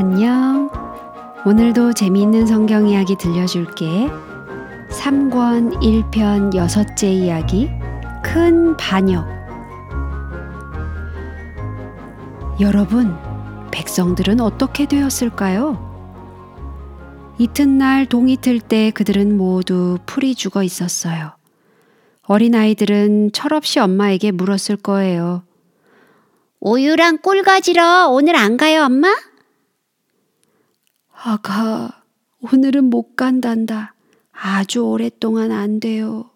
안녕. 오늘도 재미있는 성경 이야기 들려줄게. 3권 1편 여섯째 이야기 큰 반역 여러분, 백성들은 어떻게 되었을까요? 이튿날 동이 틀 때 그들은 모두 풀이 죽어 있었어요. 어린아이들은 철없이 엄마에게 물었을 거예요. 우유랑 꿀 가지러 오늘 안 가요, 엄마? 아가, 오늘은 못 간단다. 아주 오랫동안 안 돼요.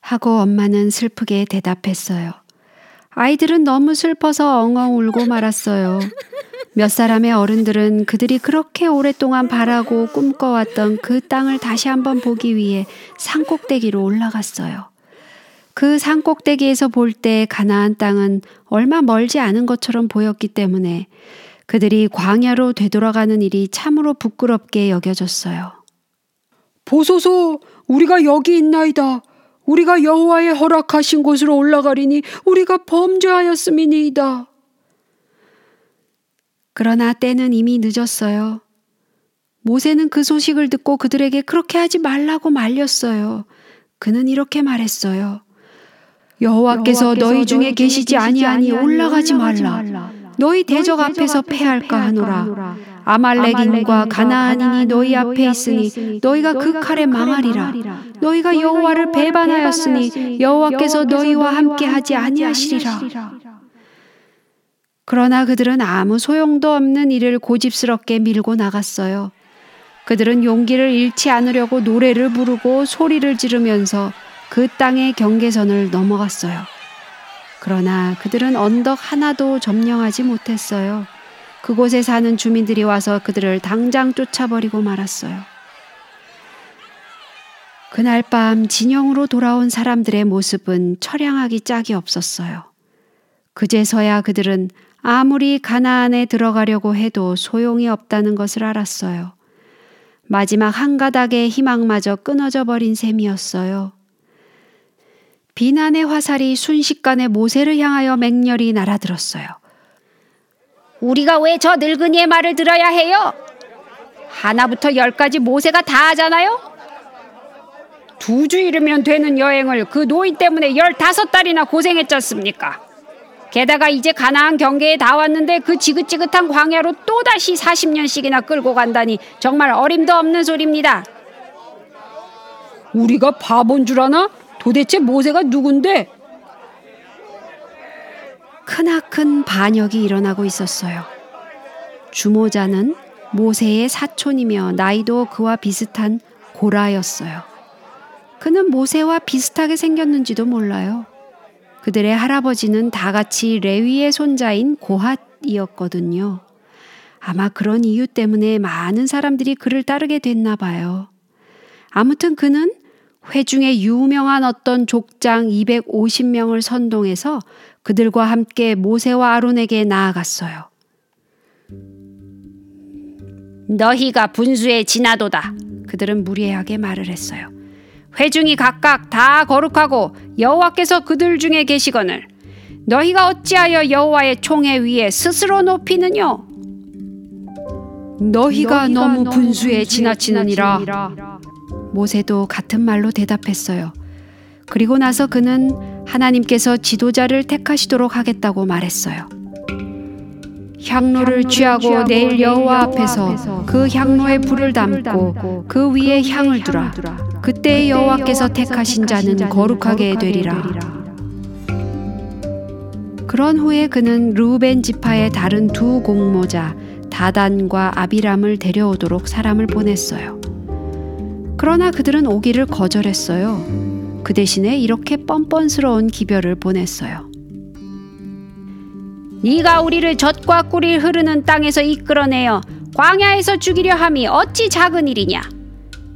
하고 엄마는 슬프게 대답했어요. 아이들은 너무 슬퍼서 엉엉 울고 말았어요. 몇 사람의 어른들은 그들이 그렇게 오랫동안 바라고 꿈꿔왔던 그 땅을 다시 한번 보기 위해 산꼭대기로 올라갔어요. 그 산꼭대기에서 볼 때 가나안 땅은 얼마 멀지 않은 것처럼 보였기 때문에 그들이 광야로 되돌아가는 일이 참으로 부끄럽게 여겨졌어요. 보소서, 우리가 여기 있나이다. 우리가 여호와의 허락하신 곳으로 올라가리니 우리가 범죄하였음이니이다. 그러나 때는 이미 늦었어요. 모세는 그 소식을 듣고 그들에게 그렇게 하지 말라고 말렸어요. 그는 이렇게 말했어요. 여호와께서 너희 중에 계시지 아니하니 올라가지 말라. 너희 대적 앞에서 패할까 하노라. 아말렉인과 가나안인이 너희 앞에 있으니 너희가 그 칼에 망하리라. 너희가 여호와를 배반하였으니 여호와께서 너희와 함께 하지 아니하시리라. 그러나 그들은 아무 소용도 없는 일을 고집스럽게 밀고 나갔어요. 그들은 용기를 잃지 않으려고 노래를 부르고 소리를 지르면서 그 땅의 경계선을 넘어갔어요. 그러나 그들은 언덕 하나도 점령하지 못했어요. 그곳에 사는 주민들이 와서 그들을 당장 쫓아버리고 말았어요. 그날 밤 진영으로 돌아온 사람들의 모습은 처량하기 짝이 없었어요. 그제서야 그들은 아무리 가나안에 들어가려고 해도 소용이 없다는 것을 알았어요. 마지막 한 가닥의 희망마저 끊어져 버린 셈이었어요. 비난의 화살이 순식간에 모세를 향하여 맹렬히 날아들었어요. 우리가 왜 저 늙은이의 말을 들어야 해요? 하나부터 열까지 모세가 다 하잖아요? 두 주일이면 되는 여행을 그 노인 때문에 열다섯 달이나 고생했지 않습니까? 게다가 이제 가나안 경계에 다 왔는데 그 지긋지긋한 광야로 또다시 40년씩이나 끌고 간다니 정말 어림도 없는 소리입니다. 우리가 바본 줄 아나? 도대체 모세가 누군데? 크나큰 반역이 일어나고 있었어요. 주모자는 모세의 사촌이며 나이도 그와 비슷한 고라였어요. 그는 모세와 비슷하게 생겼는지도 몰라요. 그들의 할아버지는 다 같이 레위의 손자인 고핫이었거든요. 아마 그런 이유 때문에 많은 사람들이 그를 따르게 됐나 봐요. 아무튼 그는 회중에 유명한 어떤 족장 250명을 선동해서 그들과 함께 모세와 아론에게 나아갔어요. 너희가 분수에 지나도다. 그들은 무례하게 말을 했어요. 회중이 각각 다 거룩하고 여호와께서 그들 중에 계시거늘 너희가 어찌하여 여호와의 총회 위에 스스로 높이느뇨? 너희가, 너희가 너무 분수에 지나치느니라. 모세도 같은 말로 대답했어요. 그리고 나서 그는 하나님께서 지도자를 택하시도록 하겠다고 말했어요. 향로를 취하고 내일 여호와 앞에서 그 향로에 불을 담고 그 위에 향을 두라. 그때 여호와께서 택하신 자는 거룩하게 되리라. 그런 후에 그는 루벤 지파의 다른 두 공모자 다단과 아비람을 데려오도록 사람을 보냈어요. 그러나 그들은 오기를 거절했어요. 그 대신에 이렇게 뻔뻔스러운 기별을 보냈어요. 네가 우리를 젖과 꿀이 흐르는 땅에서 이끌어내어 광야에서 죽이려 함이 어찌 작은 일이냐?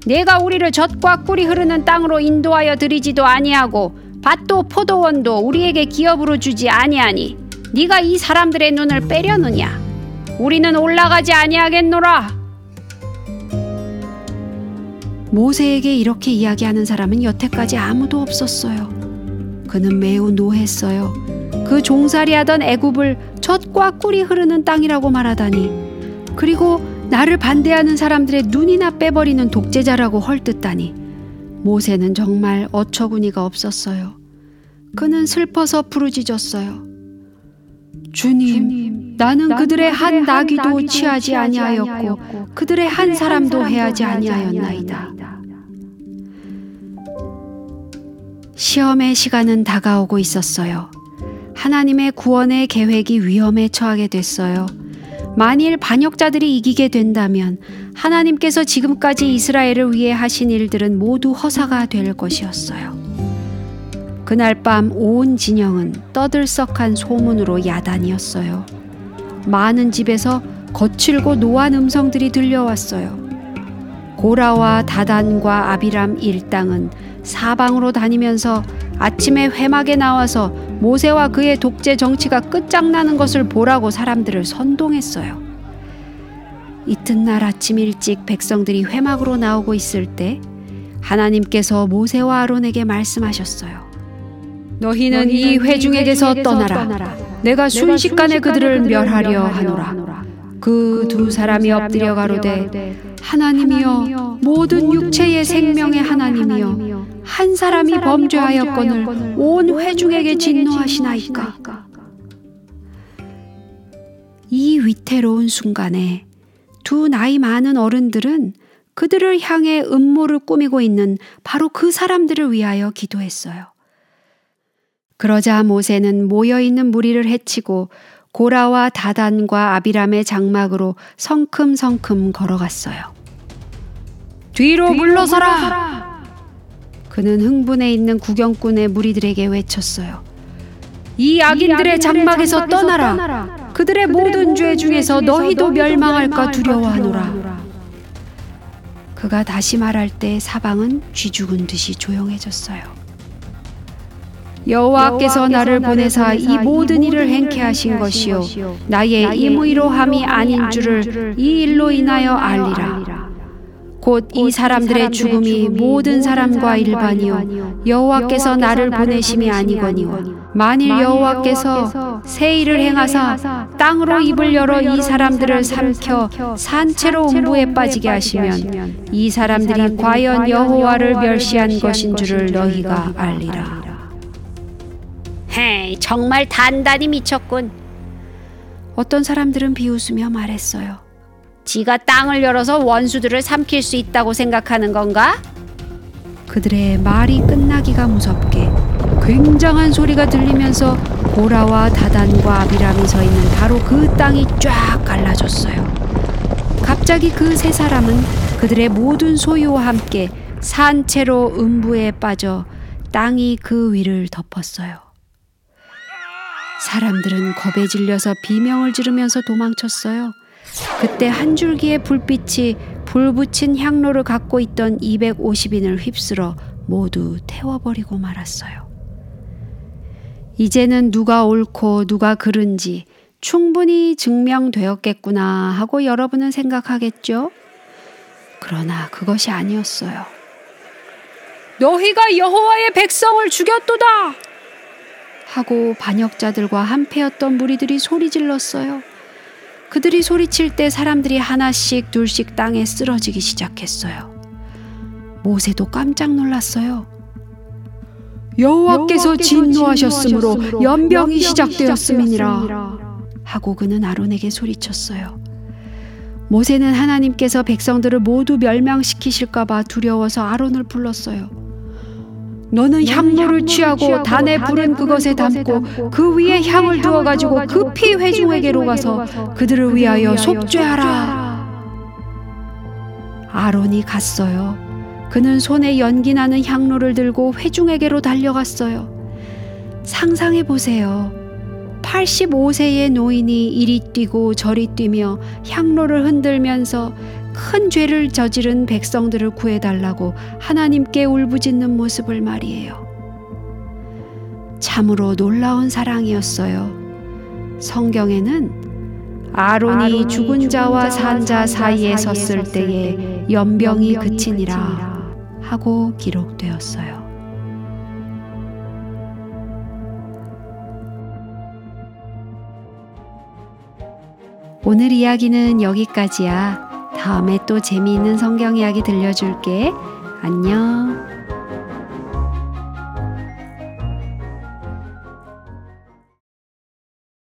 내가 우리를 젖과 꿀이 흐르는 땅으로 인도하여 드리지도 아니하고 밭도 포도원도 우리에게 기업으로 주지 아니하니 네가 이 사람들의 눈을 빼려느냐? 우리는 올라가지 아니하겠노라. 모세에게 이렇게 이야기하는 사람은 여태까지 아무도 없었어요. 그는 매우 노했어요. 그 종살이하던 애굽을 젖과 꿀이 흐르는 땅이라고 말하다니 그리고 나를 반대하는 사람들의 눈이나 빼버리는 독재자라고 헐뜯다니 모세는 정말 어처구니가 없었어요. 그는 슬퍼서 부르짖었어요. 주님, 나는 그들의 한 나귀도 취하지 아니하였고 그들의 한 사람도 해하지 아니하였나이다. 시험의 시간은 다가오고 있었어요. 하나님의 구원의 계획이 위험에 처하게 됐어요. 만일 반역자들이 이기게 된다면 하나님께서 지금까지 이스라엘을 위해 하신 일들은 모두 허사가 될 것이었어요. 그날 밤 온 진영은 떠들썩한 소문으로 야단이었어요. 많은 집에서 거칠고 노한 음성들이 들려왔어요. 고라와 다단과 아비람 일당은 사방으로 다니면서 아침에 회막에 나와서 모세와 그의 독재 정치가 끝장나는 것을 보라고 사람들을 선동했어요. 이튿날 아침 일찍 백성들이 회막으로 나오고 있을 때 하나님께서 모세와 아론에게 말씀하셨어요. 너희는 이 회중에게서 떠나라. 내가 순식간에 그들을 멸하려 하노라. 그 두 사람이 엎드려 가로되 하나님이여 모든 육체의 생명의 하나님이여 한 사람이 범죄하였거늘 온 회중에게 진노하시나이까 이 위태로운 순간에 두 나이 많은 어른들은 그들을 향해 음모를 꾸미고 있는 바로 그 사람들을 위하여 기도했어요. 그러자 모세는 모여있는 무리를 해치고 고라와 다단과 아비람의 장막으로 성큼성큼 걸어갔어요. 뒤로 물러서라! 그는 흥분해 있는 구경꾼의 무리들에게 외쳤어요. 이 악인들의 장막에서 떠나라! 그들의 모든 죄 중에서 너희도 멸망할까 두려워하노라. 그가 다시 말할 때 사방은 쥐 죽은 듯이 조용해졌어요. 여호와께서 나를 보내사 이 모든 일을 행케 하신 것이요. 나의 임의로 함이 아닌 줄을 이 일로 인하여 알리라. 곧 이 사람들의 죽음이 모든 사람과 일반이요. 여호와께서 나를 보내심이 아니거니와 만일 여호와께서 새 일을 행하사 땅으로 입을 열어 이 사람들을 삼켜 산채로 음부에 빠지게 하시면 이 사람들이 과연 여호와를 멸시한 것인 줄을 너희가 알리라. 헤이, 정말 단단히 미쳤군. 어떤 사람들은 비웃으며 말했어요. 지가 땅을 열어서 원수들을 삼킬 수 있다고 생각하는 건가? 그들의 말이 끝나기가 무섭게 굉장한 소리가 들리면서 보라와 다단과 아비람이 서 있는 바로 그 땅이 쫙 갈라졌어요. 갑자기 그 세 사람은 그들의 모든 소유와 함께 산채로 음부에 빠져 땅이 그 위를 덮었어요. 사람들은 겁에 질려서 비명을 지르면서 도망쳤어요. 그때 한 줄기의 불빛이 불 붙인 향로를 갖고 있던 250인을 휩쓸어 모두 태워버리고 말았어요. 이제는 누가 옳고 누가 그른지 충분히 증명되었겠구나 하고 여러분은 생각하겠죠? 그러나 그것이 아니었어요. 너희가 여호와의 백성을 죽였도다! 하고 반역자들과 한패였던 무리들이 소리 질렀어요. 그들이 소리칠 때 사람들이 하나씩 둘씩 땅에 쓰러지기 시작했어요. 모세도 깜짝 놀랐어요. 여호와께서 진노하셨으므로 연병이 시작되었음이니라 하고 그는 아론에게 소리쳤어요. 모세는 하나님께서 백성들을 모두 멸망시키실까봐 두려워서 아론을 불렀어요. 너는 향로를 취하고 단에 불은 그것에 담고 그 위에 향을 두어 가지고 급히 회중에게로 가서 그들을 위하여 속죄하라. 아론이 갔어요. 그는 손에 연기 나는 향로를 들고 회중에게로 달려갔어요. 상상해 보세요. 85세의 노인이 이리 뛰고 저리 뛰며 향로를 흔들면서 큰 죄를 저지른 백성들을 구해달라고 하나님께 울부짖는 모습을 말이에요. 참으로 놀라운 사랑이었어요. 성경에는 아론이 죽은 자와 산자 사이에 섰을 때에 연병이 그치니라 하고 기록되었어요. 오늘 이야기는 여기까지야. 다음에 또 재미있는 성경 이야기 들려줄게. 안녕.